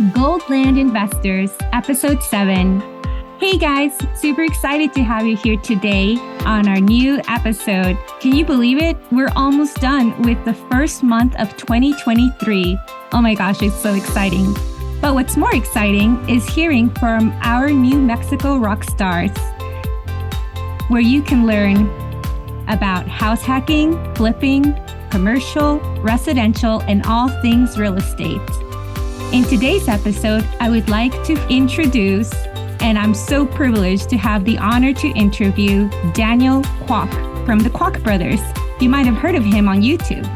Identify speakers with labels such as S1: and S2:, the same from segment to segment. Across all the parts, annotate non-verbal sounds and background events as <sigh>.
S1: Goldland Investors, Episode 7. Hey guys, super excited to have you here today on our new episode. Can you believe it? We're almost done with the first month of 2023. Oh my gosh, it's so exciting. But what's more exciting is hearing from our New Mexico rock stars, where you can learn about house hacking, flipping, commercial, residential, and all things real estate. In today's episode, I would like to introduce, and I'm so privileged to have the honor to interview Daniel Kwak from the Kwak Brothers. You might have heard of him on YouTube.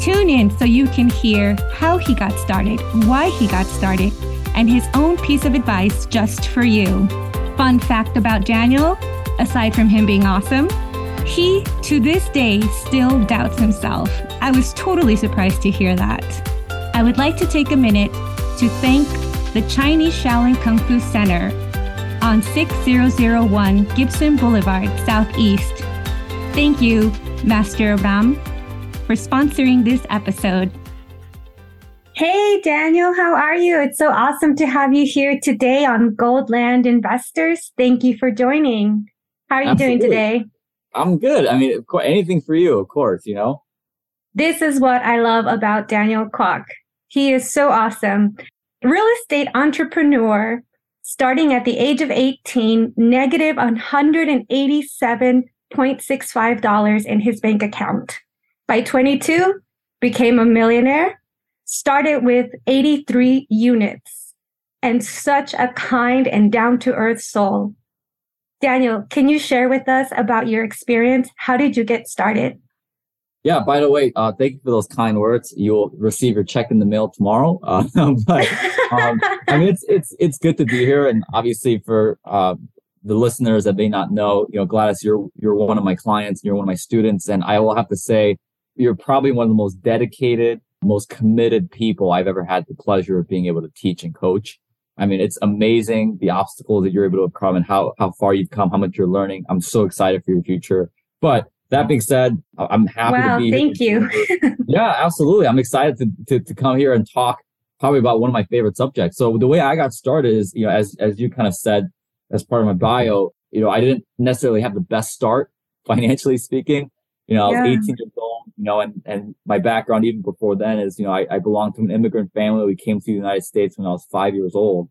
S1: Tune in so you can hear how he got started, why he got started, and his own piece of advice just for you. Fun fact about Daniel aside from him being awesome, he, to this day, still doubts himself. I was totally surprised to hear that. I would like to take a minute to thank the Chinese Shaolin Kung Fu Center on 6001 Gibson Boulevard, Southeast. Thank you, Master Ram, for sponsoring this episode. Hey, Daniel, how are you? It's so awesome to have you here today on Goldland Investors. Thank you for joining. How are you Absolutely. doing today?
S2: I'm good. I mean, anything for you, of course, you know?
S1: This is what I love about Daniel Kwak. He is so awesome. Real estate entrepreneur, starting at the age of 18, negative $187.65 in his bank account. By 22, became a millionaire, started with 83 units, and such a kind and down to earth soul. Daniel, can you share with us about your experience? How did you get started?
S2: Yeah, by the way, uh, thank you for those kind words. You'll receive your check in the mail tomorrow. <laughs> Uh, but um, I mean, it's it's it's good to be here, and obviously for uh, the listeners that may not know, you know, Gladys, you're you're one of my clients, and you're one of my students, and I will have to say, you're probably one of the most dedicated, most committed people I've ever had the pleasure of being able to teach and coach. I mean, it's amazing the obstacles that you're able to overcome and how, how far you've come, how much you're learning. I'm so excited for your future. But that being said, I'm happy
S1: wow,
S2: to be
S1: thank
S2: here.
S1: you. <laughs>
S2: yeah, absolutely. I'm excited to, to, to come here and talk probably about one of my favorite subjects. So the way I got started is, you know, as, as you kind of said, as part of my bio, you know, I didn't necessarily have the best start <laughs> financially speaking. You know, I was 18 years old, you know, and, and my background even before then is, you know, I, I belonged to an immigrant family. We came to the United States when I was five years old.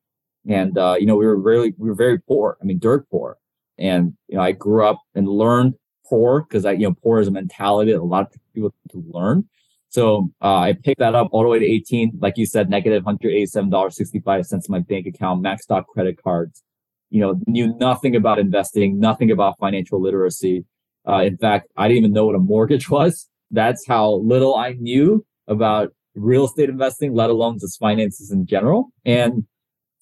S2: And, uh, you know, we were really, we were very poor. I mean, dirt poor. And, you know, I grew up and learned poor because I, you know, poor is a mentality that a lot of people to learn. So, uh, I picked that up all the way to 18. Like you said, negative $187.65 in my bank account, maxed out credit cards, you know, knew nothing about investing, nothing about financial literacy. Uh, in fact, I didn't even know what a mortgage <laughs> was. That's how little I knew about real estate investing, let alone just finances in general. And,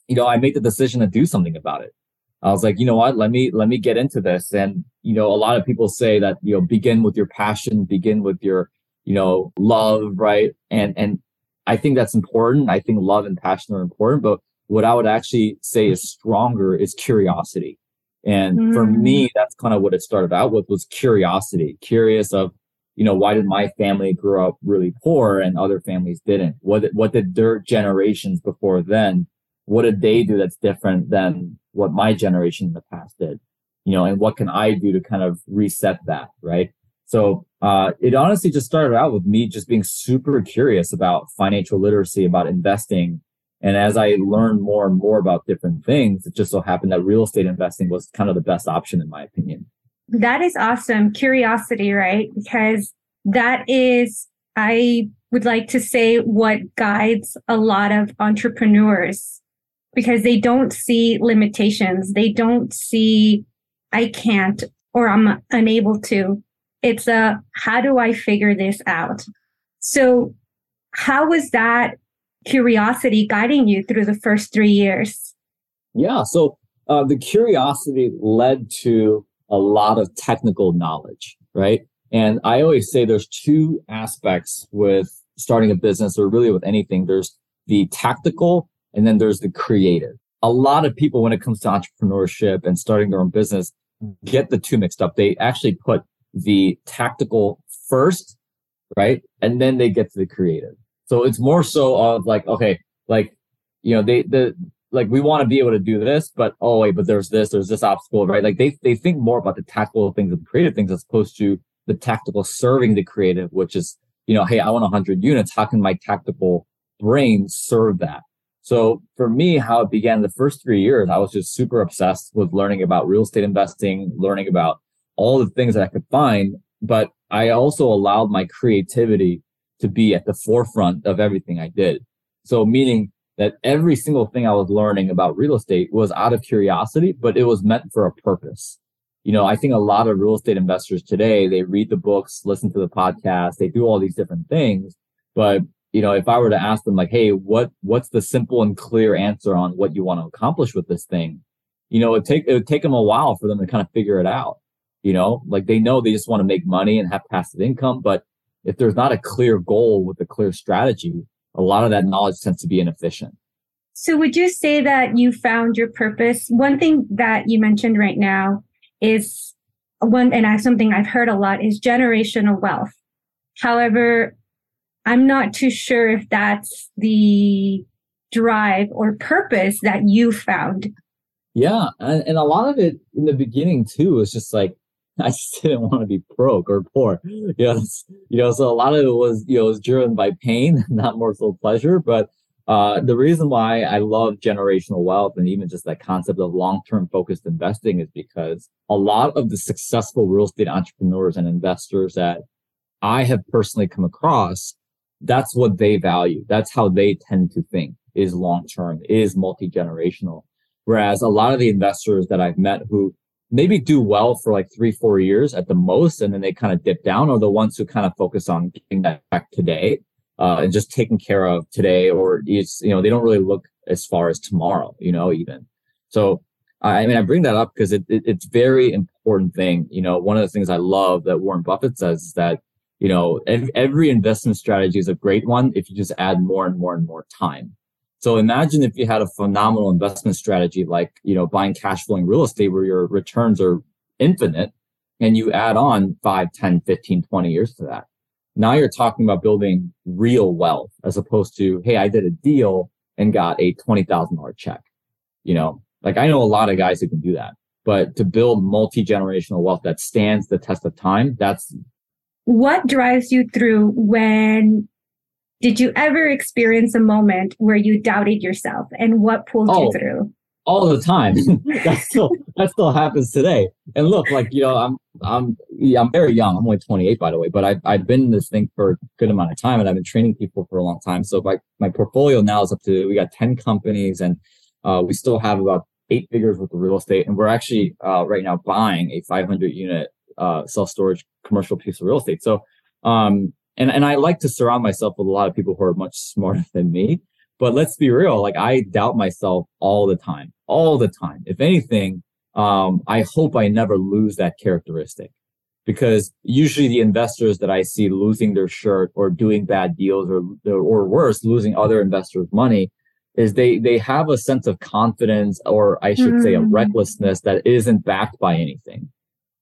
S2: you know, I made the decision to do something about it. I was like, you know what, let me, let me get into this. And, you know, a lot of people say that, you know, begin with your passion, begin with your, you know, love, right? And, and I think that's important. I think love and passion are important, but what I would actually say is stronger is curiosity. And mm. for me, that's kind of what it started out with was curiosity, curious of, you know, why did my family grow up really poor and other families didn't? What, what did their generations before then, what did they do that's different than what my generation in the past did? You know, and what can I do to kind of reset that? Right. So, uh, it honestly just started out with me just being super curious about financial literacy, about investing, and as I learned more and more about different things, it just so happened that real estate investing was kind of the best option, in my opinion.
S1: That is awesome. Curiosity, right? Because that is, I would like to say, what guides a lot of entrepreneurs because they don't see limitations. They don't see, I can't or I'm unable to. It's a, how do I figure this out? So, how was that curiosity guiding you through the first three years?
S2: Yeah. So uh, the curiosity led to a lot of technical knowledge, right? And I always say there's two aspects with starting a business or really with anything. There's the tactical and then there's the creative. A lot of people, when it comes to entrepreneurship and starting their own business, get the two mixed up. They actually put the tactical first, right? And then they get to the creative. So it's more so of like, okay, like you know, they, the, like we want to be able to do this, but oh wait, but there's this, there's this obstacle, right? Like they they think more about the tactical things and creative things as opposed to the tactical serving the creative, which is, you know, hey, I want 100 units. How can my tactical brain serve that? So for me, how it began the first three years, I was just super obsessed with learning about real estate investing, learning about all the things that I could find. But I also allowed my creativity to be at the forefront of everything I did. So meaning that every single thing I was learning about real estate was out of curiosity, but it was meant for a purpose. You know, I think a lot of real estate investors today, they read the books, listen to the podcast, they do all these different things. But, you know, if I were to ask them like, Hey, what, what's the simple and clear answer on what you want to accomplish with this thing? You know, it take, it would take them a while for them to kind of figure it out. You know, like they know they just want to make money and have passive income, but if there's not a clear goal with a clear strategy, a lot of that knowledge tends to be inefficient.
S3: So, would you say that you found your purpose? One thing that you mentioned right now is one, and I, something I've heard a lot is generational wealth. However, I'm not too sure if that's the drive or purpose that you found.
S2: Yeah. And, and a lot of it in the beginning, too, was just like, <laughs> I just didn't want to be broke or poor. You know, you know, so a lot of it was, you know, was driven by pain, <laughs> not more so pleasure. But uh, the reason why I love generational wealth and even just that concept of long-term focused investing is because a lot of the successful real estate entrepreneurs and investors that I have personally come across, that's what they value. That's how they tend to think is long-term, is multi-generational. Whereas a lot of the investors that I've met who maybe do well for like three, four years at the most, and then they kind of dip down are the ones who kind of focus on getting that back today, uh, and just taking care of today, or it's, you know, they don't really look as far as tomorrow, you know, even. So, I mean, I bring that up because it, it, it's very important thing. You know, one of the things I love that Warren Buffett says is that, you know, every, investment strategy is a great one if you just add more and more and more time. So imagine if you had a phenomenal investment strategy like, you know, buying cash flowing real estate where your returns are infinite and you add on 5, 10, 15, 20 years to that. Now you're talking about building real wealth as opposed to, hey, I did a deal and got a $20,000 check. You know, like I know a lot of guys who can do that, but to build multi-generational wealth that stands the test of time, that's
S3: what drives you through when did you ever experience a moment where you doubted yourself and what pulled oh, you through?
S2: All the time. <laughs> <laughs> that still that still happens today. And look, like, you know, I'm I'm yeah, I'm very young. I'm only 28 by the way, but I've I've been in this thing for a good amount of time and I've been training people for a long time. So my my portfolio now is up to we got 10 companies and uh, we still have about eight figures worth of real estate. And we're actually uh, right now buying a 500 unit uh, self storage commercial piece of real estate. So um, and and I like to surround myself with a lot of people who are much <laughs> smarter than me. But let's be real, like I doubt myself all the time, all the time. If anything, um, I hope I never lose that characteristic because usually the investors that I see losing their shirt or doing bad deals or or worse, losing other investors' money is they they have a sense of confidence or I should mm. say a mm. recklessness that isn't backed by anything.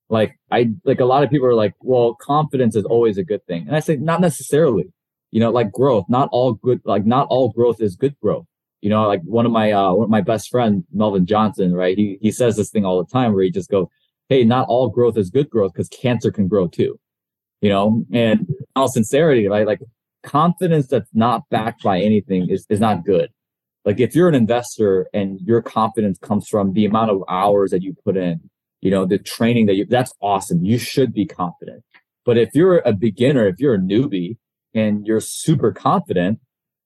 S2: Like I like a lot of people are like, well, confidence is always a good thing. And I say not necessarily. You know, like growth, not all good like not all growth is good growth. You know, like one of my uh one of my best friend, Melvin Johnson, right? He he says this thing all the time where he just go, Hey, not all growth is good growth because cancer can grow too. You know, and all sincerity, right? Like confidence that's not backed by anything is, is not good. Like if you're an investor and your confidence comes from the amount of hours that you put in, you know, the training that you, that's awesome. You should be confident. But if you're a beginner, if you're a newbie and you're super confident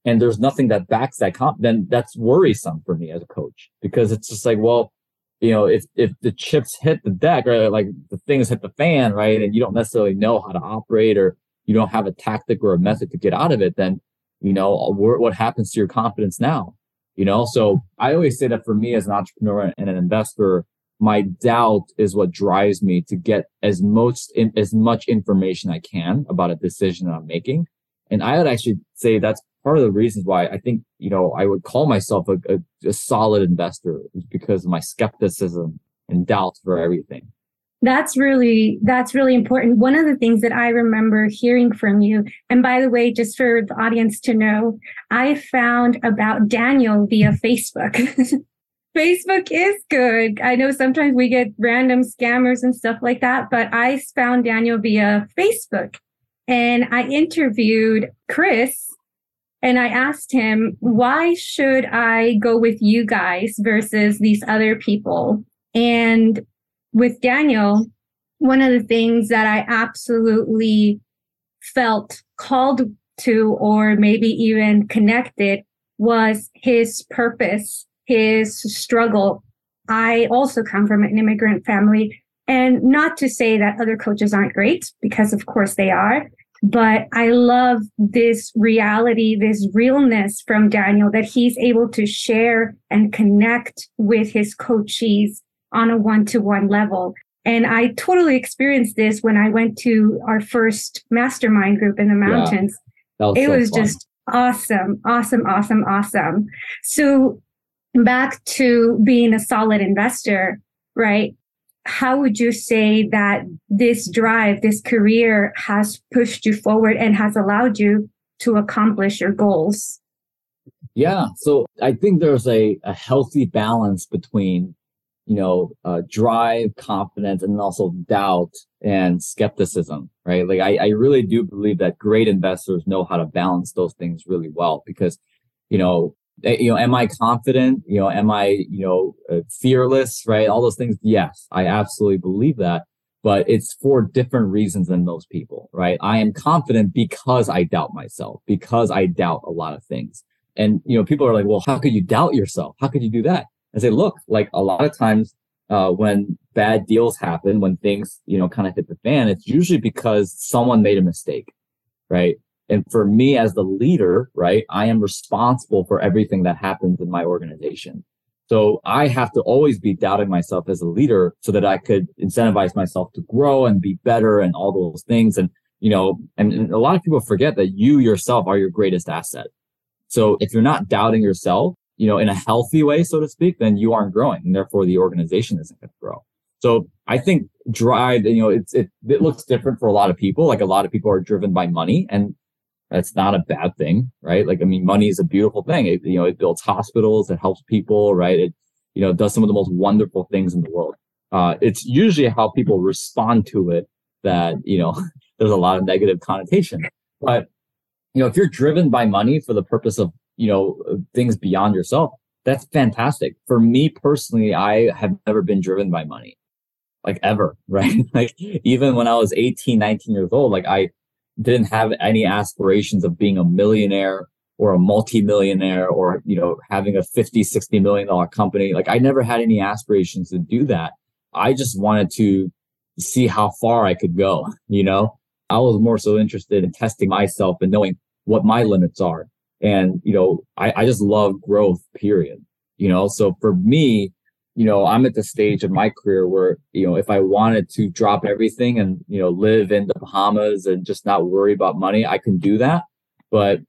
S2: and there's nothing that backs that comp, then that's worrisome for me as a coach because it's just like, well, you know, if, if the chips hit the deck or like the things hit the fan, right. And you don't necessarily know how to operate or you don't have a tactic or a method to get out of it, then, you know, what happens to your confidence now? You know, so I always say that for me as an entrepreneur and an investor, my doubt is what drives me to get as most in, as much information I can about a decision that I'm making. And I would actually say that's part of the reasons why I think, you know, I would call myself a, a, a solid investor because of my skepticism and doubt for everything.
S1: That's really that's really important. One of the things that I remember hearing from you, and by the way, just for the audience to know, I found about Daniel via Facebook. <laughs> Facebook is good. I know sometimes we get random scammers and stuff like that, but I found Daniel via Facebook and I interviewed Chris and I asked him, why should I go with you guys versus these other people? And with Daniel, one of the things that I absolutely felt called to, or maybe even connected, was his purpose, his struggle. I also come from an immigrant family. And not to say that other coaches aren't great, because of course they are. But I love this reality, this realness from Daniel that he's able to share and connect with his coachees on a one to one level. And I totally experienced this when I went to our first mastermind group in the mountains. Yeah, was it so was fun. just awesome, awesome, awesome, awesome. So back to being a solid investor, right? How would you say that this drive, this career has pushed you forward and has allowed you to accomplish your goals?
S2: Yeah. So I think there's a, a healthy balance between you know, uh, drive, confidence, and also doubt and skepticism, right? Like I, I really do believe that great investors know how to balance those things really well because, you know, you know, am I confident? You know, am I, you know, uh, fearless, right? All those things. Yes, I absolutely believe that, but it's for different reasons than most people, right? I am confident because I doubt myself, because I doubt a lot of things. And, you know, people are like, well, how could you doubt yourself? How could you do that? and say, look, like a lot of times uh, when bad deals happen, when things, you know, kind of hit the fan, it's usually because someone made a mistake, right? And for me as the leader, right, I am responsible for everything that happens in my organization. So I have to always be doubting myself as a leader so that I could incentivize myself to grow and be better and all those things. And, you know, and, and a lot of people forget that you yourself are your greatest asset. So if you're not doubting yourself, you know, in a healthy way, so to speak, then you aren't growing and therefore the organization isn't going to grow. So I think drive, you know, it's, it, it looks different for a lot of people. Like a lot of people are driven by money and that's not a bad thing, right? Like, I mean, money is a beautiful thing. It, you know, it builds hospitals, it helps people, right? It, you know, does some of the most wonderful things in the world. Uh, it's usually how people respond to it that, you know, <laughs> there's a lot of negative connotation. But, you know, if you're driven by money for the purpose of you know, things beyond yourself, that's fantastic. For me personally, I have never been driven by money, like ever, <laughs> right? like even when I was 18, 19 years old, like I didn't have any aspirations of being a millionaire or a multimillionaire or, you know, having a 50, 60 million dollar company. Like I never had any aspirations to do that. I just wanted to see how far I could go, you know? I was more so interested in testing myself and knowing what my limits are and, you know, I, I just love growth, period. You know, so for me, you know, I'm at the stage of my career where, you know, if I wanted to drop everything and, you know, live in the Bahamas and just not worry about money, I can do that. But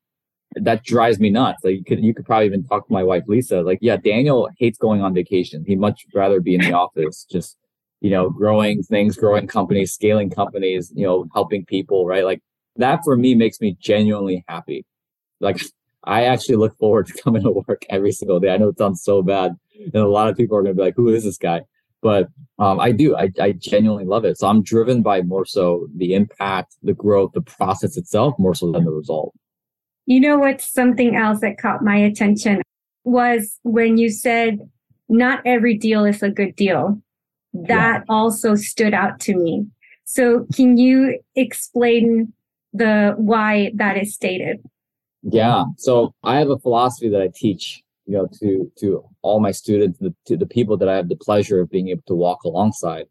S2: that drives me nuts. Like you could, you could probably even talk to my wife, Lisa. Like, yeah, Daniel hates going on vacation. He'd much rather be in the office, just, you know, growing things, growing companies, scaling companies, you know, helping people, right? Like that for me makes me genuinely happy. Like I actually look forward to <laughs> coming to work every single day. I know it sounds so bad, and a lot of people are going to be like, "Who is this guy?" But um, I do. I, I genuinely love it. So I'm driven by more so the impact, the growth, the process itself, more so than the result.
S1: You know what's something else that caught my attention was when you said not every deal is a good deal. That yeah. also stood out to me. So can you explain the why that is stated?
S2: Yeah. So I have a philosophy that I teach, you know, to to all my students, the, to the people that I have the pleasure of being able to walk alongside.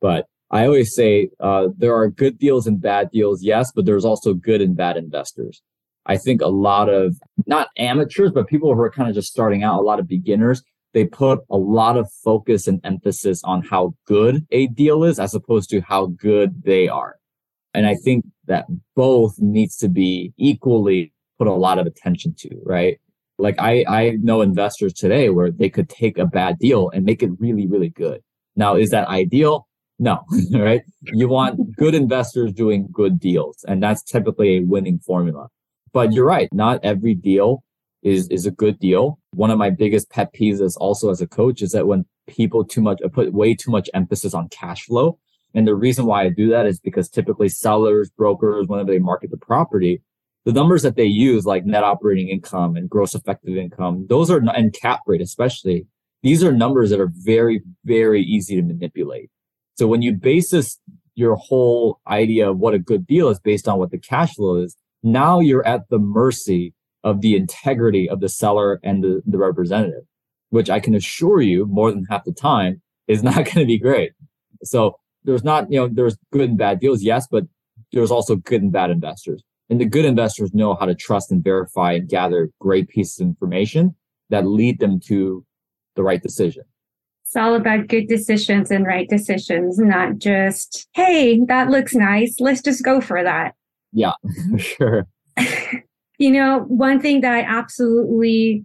S2: But I always say uh, there are good deals and bad deals, yes, but there's also good and bad investors. I think a lot of not amateurs, but people who are kind of just starting out, a lot of beginners, they put a lot of focus and emphasis on how good a deal is as opposed to how good they are. And I think that both needs to be equally put a lot of attention to, right? Like I, I know investors today where they could take a bad deal and make it really, really good. Now, is that ideal? No, <laughs> right? You want good investors doing good deals, and that's typically a winning formula. But you're right, not every deal is is a good deal. One of my biggest pet peeves is also as a coach is that when people too much put way too much emphasis on cash flow. And the reason why I do that is because typically sellers, brokers, whenever they market the property, the numbers that they use, like net operating income and gross effective income, those are, and cap rate especially, these are numbers that are very, very easy to manipulate. So when you base this, your whole idea of what a good deal is based on what the cash flow is, now you're at the mercy of the integrity of the seller and the, the representative, which I can assure you more than half the time is <laughs> not going to be great. So there's not, you know, there's good and bad deals, yes, but there's also good and bad investors. And the good investors know how to trust and verify and gather great pieces of information that lead them to the right decision.
S1: It's all about good decisions and right decisions, not just, hey, that looks nice. Let's just go for that.
S2: Yeah, <laughs> sure. <laughs>
S1: you know, one thing that I absolutely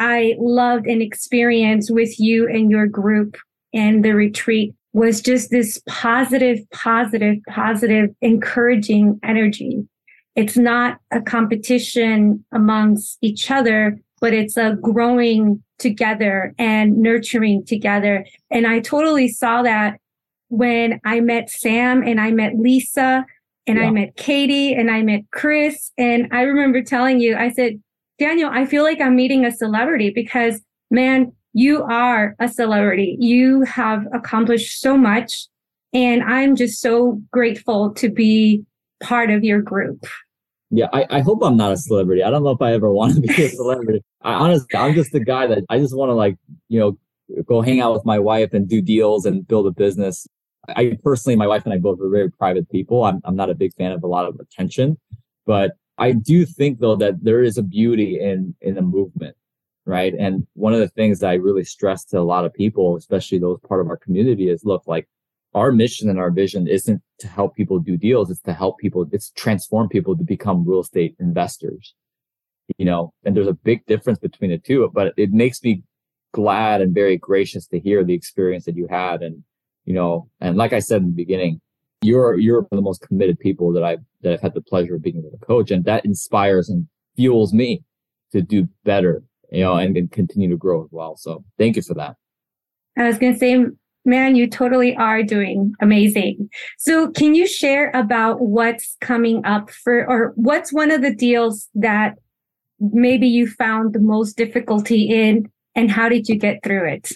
S1: I loved and experienced with you and your group and the retreat was just this positive, positive, positive, encouraging energy. It's not a competition amongst each other, but it's a growing together and nurturing together. And I totally saw that when I met Sam and I met Lisa and yeah. I met Katie and I met Chris. And I remember telling you, I said, Daniel, I feel like I'm meeting a celebrity because man, you are a celebrity. You have accomplished so much. And I'm just so grateful to be part of your group.
S2: Yeah, I, I hope I'm not a celebrity. I don't know if I ever want to <laughs> be a celebrity. I honestly, I'm just the guy that I just want to like, you know, go hang out with my wife and do deals and build a business. I personally, my wife and I both are very private people. I'm, I'm not a big fan of a lot of attention, but I do think though that there is a beauty in, in a movement right? And one of the things that I really stress to a lot of people, especially those part of our community, is look, like our mission and our vision isn't to help people do deals. It's to help people, it's transform people to become real estate investors, you know, and there's a big difference between the two, but it makes me glad and very gracious to hear the experience that you had. And, you know, and like I said in the beginning, you're, you're one of the most committed people that I've, that I've had the pleasure of being able to coach. And that inspires and fuels me to do better you know, and, and continue to grow as well. So thank you for that.
S1: I was going to say, man, you totally are doing amazing. So can you share about what's coming up for, or what's one of the deals that maybe you found the most difficulty in and how did you get through it?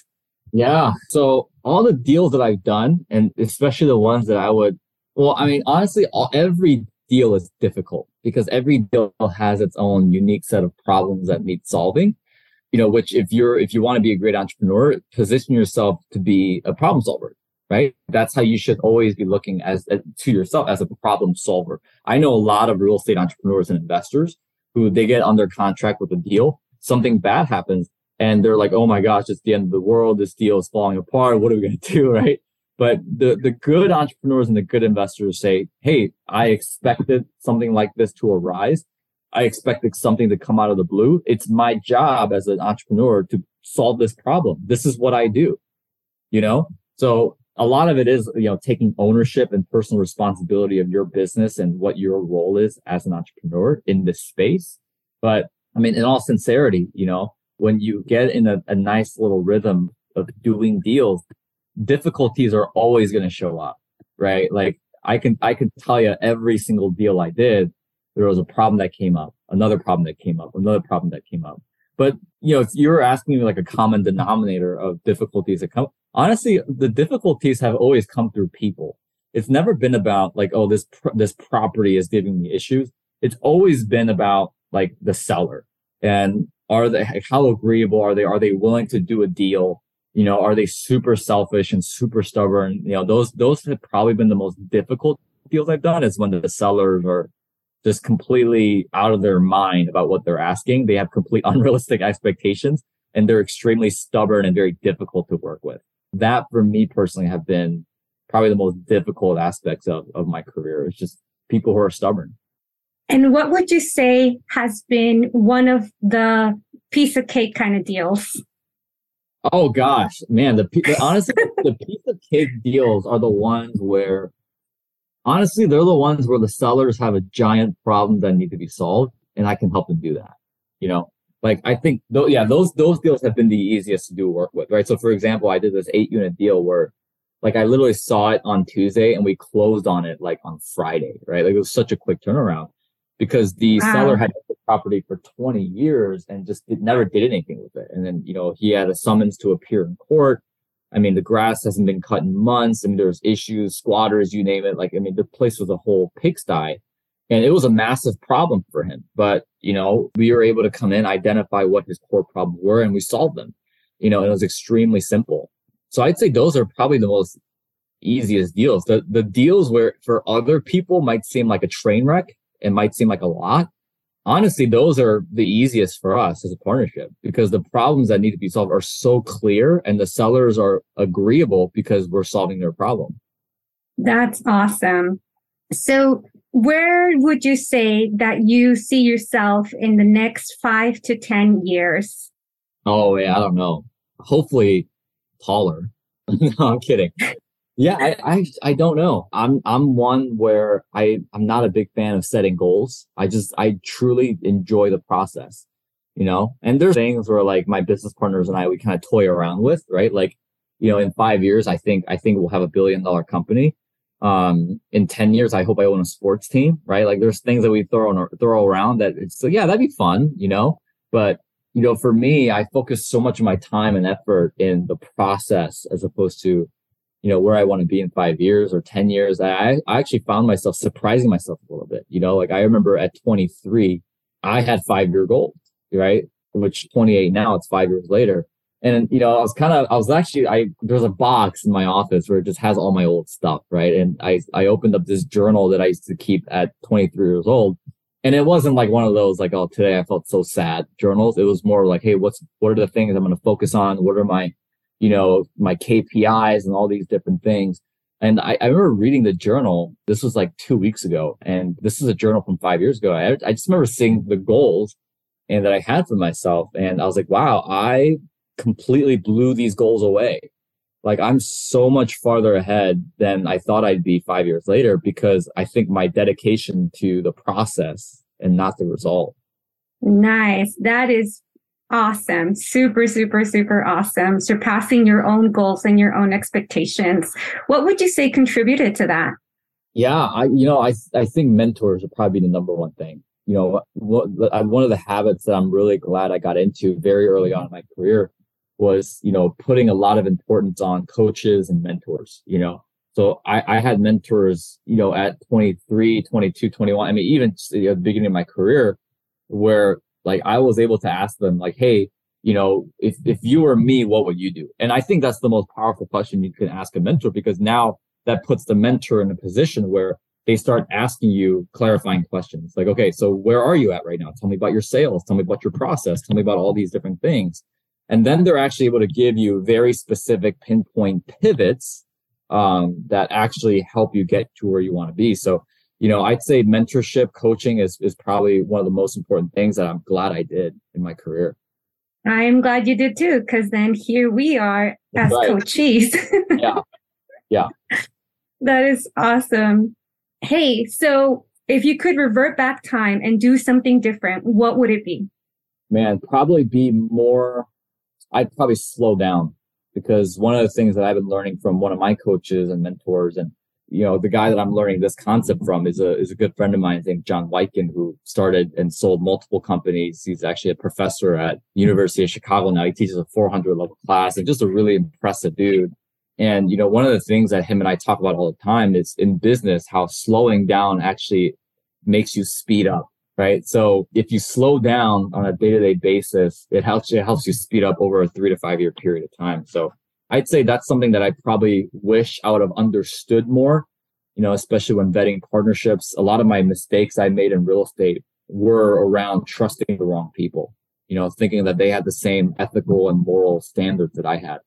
S2: Yeah. So all the deals that I've done, and especially the ones that I would, well, I mean, honestly, all, every deal is difficult because every deal has its own unique set of problems that need solving you know, which if you're, if you want to be a great entrepreneur, position yourself to be a problem solver, right? That's how you should always be looking as, as to yourself as a problem solver. I know a lot of real estate entrepreneurs and investors who they get under contract with a deal, something bad happens and they're like, Oh my gosh, it's the end of the world. This deal is falling apart. What are we going <laughs> to do? Right. But the, the good entrepreneurs and the good investors say, Hey, I expected something like this to arise. I expected something to come out of the blue. It's my job as an entrepreneur to solve this problem. This is what I do, you know? So a lot of it is, you know, taking ownership and personal responsibility of your business and what your role is as an entrepreneur in this space. But I mean, in all sincerity, you know, when you get in a, a nice little rhythm of doing deals, difficulties are always going to show up, right? Like I can, I can tell you every single deal I did, there was a problem that came up, another problem that came up, another problem that came up. But you know, if you're asking me like a common denominator of difficulties that come, honestly, the difficulties have always come through people. It's never been about like, oh, this pr- this property is giving me issues. It's always been about like the seller and are they how agreeable are they? Are they willing to do a deal? You know, are they super selfish and super stubborn? You know, those those have probably been the most difficult deals I've done is when the sellers are just completely out of their mind about what they're asking. They have complete <laughs> unrealistic expectations and they're extremely stubborn and very difficult to work with. That for me personally have been probably the most difficult aspects of, of my career. It's just people who are stubborn.
S1: And what would you say has been one of the piece of cake kind of deals?
S2: Oh gosh, man, the, the honestly <laughs> the piece of cake deals are the ones where honestly they're the ones where the sellers have a giant problem that need to be solved and I can help them do that. You know, like I think though yeah, those those deals have been the easiest to do work with, right? So for example, I did this 8 unit deal where like I literally saw it on Tuesday and we closed on it like on Friday, right? Like it was such a quick turnaround because the wow. seller had the property for 20 years and just did, never did anything with it. And then, you know, he had a summons to appear in court. I mean, the grass hasn't been cut in months. I mean, there's issues, squatters, you name it. Like, I mean, the place was a whole pigsty and it was a massive problem for him. But, you know, we were able to come in, identify what his core problems were and we solved them. You know, it was extremely simple. So I'd say those are probably the most easiest deals. The the deals where for other people might seem like a train wreck it might seem like a lot. Honestly, those are the easiest for us as a partnership because the problems that need to be solved are so clear and the sellers are agreeable because we're solving their problem.
S1: That's awesome. So, where would you say that you see yourself in the next five to 10 years?
S2: Oh, yeah, I don't know. Hopefully taller. <laughs> no, I'm kidding yeah, I, I, I don't know. I'm I'm one where I I'm not a big fan of setting goals. I just I truly enjoy the process, you know. And there's things where like my business partners and I we kind of toy around with, right? Like, you know, in five years, I think I think we'll have a billion dollar company. Um, in ten years, I hope I own a sports team, right? Like, there's things that we throw on, throw around that it's so yeah, that'd be fun, you know. But you know, for me, I focus so much of my time and effort in the process as opposed to you know, where I want to be in five years or 10 years. I, I actually found myself surprising myself a little bit. You know, like I remember at 23, I had five year goals, right? Which 28 now, it's five years later. And, you know, I was kind of, I was actually, I, there's a box in my office where it just has all my old stuff, right? And I, I opened up this journal that I used to keep at 23 years old. And it wasn't like one of those, like, oh, today I felt so sad journals. It was more like, hey, what's, what are the things I'm going to focus on? What are my, you know, my KPIs and all these different things. And I, I, remember reading the journal. This was like two weeks ago. And this is a journal from five years ago. I, I just remember seeing the goals and that I had for myself. And I was like, wow, I completely blew these goals away. Like I'm so much farther ahead than I thought I'd be five years later because I think my dedication to the process and not the result.
S1: Nice. That is Awesome. Super, super, super awesome. Surpassing your own goals and your own expectations. What would you say contributed to that?
S2: Yeah, I, you know, I, I think mentors are probably be the number one thing. You know, one of the habits that I'm really glad I got into very early on in my career was, you know, putting a lot of importance on coaches and mentors, you know. So I, I had mentors, you know, at 23, 22, 21. I mean, even at the beginning of my career where like I was able to ask them like, Hey, you know, if, if you were me, what would you do? And I think that's the most powerful question you can ask a mentor because now that puts the mentor in a position where they start asking you clarifying questions like, okay, so where are you at right now? Tell me about your sales. Tell me about your process. Tell me about all these different things. And then they're actually able to give you very specific pinpoint pivots um, that actually help you get to where you want to be. So you know, I'd say mentorship coaching is, is probably one of the most important things that I'm glad I did in my career.
S1: I'm glad you did too, because then here we are as right. coaches. <laughs>
S2: yeah. Yeah.
S1: That is awesome. Hey, so if you could revert back time and do something different, what would it be?
S2: Man, probably be more, I'd probably slow down because one of the things that I've been learning from one of my coaches and mentors and you know, the guy that I'm learning this concept from is a is a good friend of mine named John Wyken, who started and sold multiple companies. He's actually a professor at University of Chicago now. He teaches a 400 level class and just a really impressive dude. And you know, one of the things that him and I talk about all the time is in business how slowing down actually makes you speed up. Right. So if you slow down on a day to day basis, it helps, it helps you speed up over a three to five year period of time. So I'd say that's something that I probably wish I would have understood more, you know, especially when vetting partnerships. A lot of my mistakes I made in real estate were around trusting the wrong people, you know, thinking that they had the same ethical and moral standards that I had.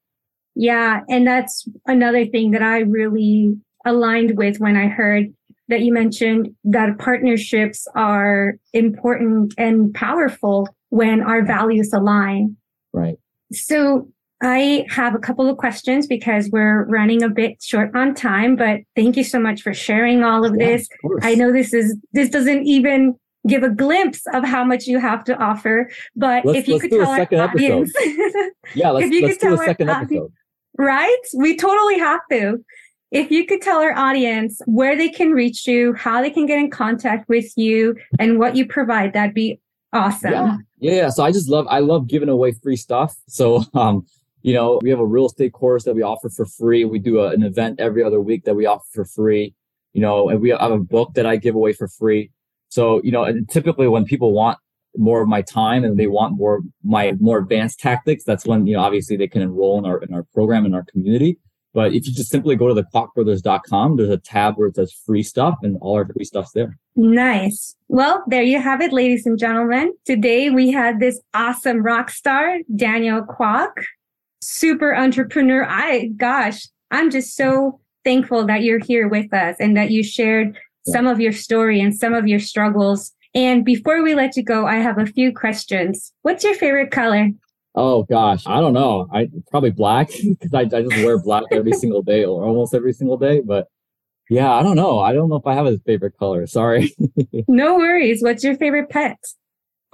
S1: Yeah. And that's another thing that I really aligned with when I heard that you mentioned that partnerships are important and powerful when our values align.
S2: Right.
S1: So
S4: I have a couple of questions because we're running a bit short on time, but thank you so much for sharing all of
S2: Yeah,
S4: this.
S2: of.
S4: I know this is this doesn't even give a glimpse of how much you have to offer, but
S2: Let's-
S4: if you
S2: let's
S4: could
S2: do a
S4: tell our
S2: episode.
S4: audience, <laughs>
S2: Yeah, <laughs> let's
S4: if you
S2: let's
S4: could
S2: do a
S4: tell our
S2: second
S4: audience-
S2: episode.
S4: right? We totally have to. If you could tell our audience where they can reach you, how they can get in contact with you, and what you provide, that'd be awesome.
S2: Yeah. yeah, yeah. So I just love I love giving away free stuff. So <laughs> um, you know, we have a real estate course that we offer for free. We do a, an event every other week that we offer for free. You know, and we have a book that I give away for free. So you know, and typically when people want more of my time and they want more my more advanced tactics, that's when you know obviously they can enroll in our in our program in our community. But if you just simply go to the kwakbrothers.com, there's a tab where it says free stuff and all our free stuff's there.
S4: Nice. Well, there you have it, ladies and gentlemen. Today we had this awesome rock star, Daniel Kwak, super entrepreneur. I, gosh, I'm just so thankful that you're here with us and that you shared some of your story and some of your struggles. And before we let you go, I have a few questions. What's your favorite color?
S2: Oh gosh, I don't know. I probably black <laughs> because I, I just wear black every <laughs> single day or almost every single day. But yeah, I don't know. I don't know if I have a favorite color. Sorry. <laughs>
S4: No worries. What's your favorite pet?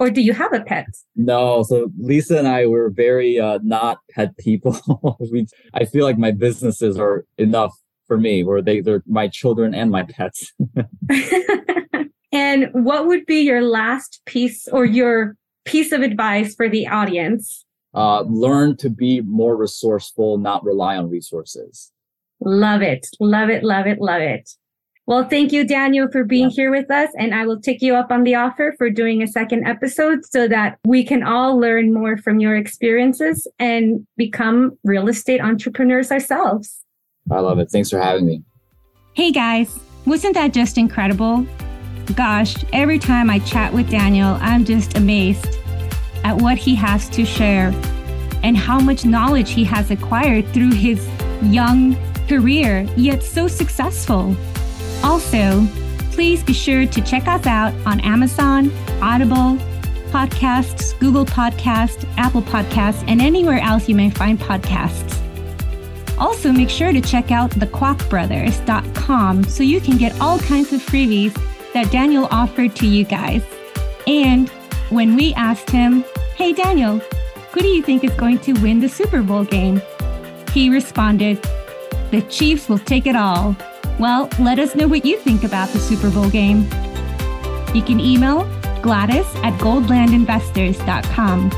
S4: Or do you have a pet?
S2: no. So Lisa and I were very uh, not pet people. <laughs> we, I feel like my businesses are enough for me, where they they're my children and my pets. <laughs>
S4: and what would be your last piece or your piece of advice for the audience?
S2: Uh, learn to be more resourceful, not rely on resources.
S4: Love it. Love it. Love it. Love it. Well, thank you, Daniel, for being
S2: Yeah.
S4: here with us. And I will take you up on the offer for doing a second episode so that we can all learn more from your experiences and become real estate entrepreneurs ourselves.
S2: I love it. Thanks for having me.
S1: Hey guys, wasn't that just incredible? Gosh, every time I chat with Daniel, I'm just amazed at what he has to share and how much knowledge he has acquired through his young career, yet so successful. Also, please be sure to check us out on Amazon, Audible, Podcasts, Google Podcast, Apple Podcasts, and anywhere else you may find podcasts. Also, make sure to check out thekwakbrothers.com so you can get all kinds of freebies that Daniel offered to you guys. And when we asked him, Hey Daniel, who do you think is going to win the Super Bowl game? He responded, The Chiefs will take it all. Well, let us know what you think about the Super Bowl game. You can email Gladys at goldlandinvestors.com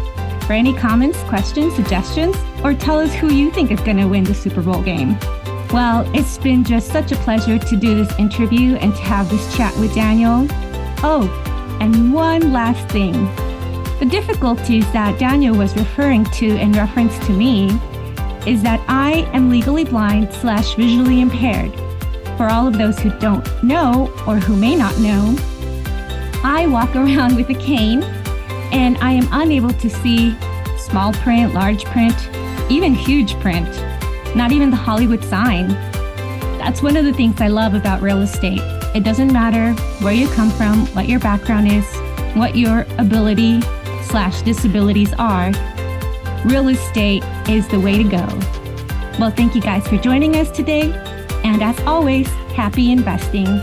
S1: for any comments, questions, suggestions, or tell us who you think is going to win the Super Bowl game. Well, it's been just such a pleasure to do this interview and to have this chat with Daniel. Oh, and one last thing. The difficulties that Daniel was referring to in reference to me is that I am legally blind slash visually impaired. For all of those who don't know or who may not know, I walk <laughs> around with a cane and I am unable to see small print, large print, even huge print, not even the Hollywood sign. That's one of the things I love about real estate. It doesn't matter where you come from, what your background is, what your ability slash disabilities are. Real estate is the way to go. Well, thank you guys for joining us today. And as always, happy investing.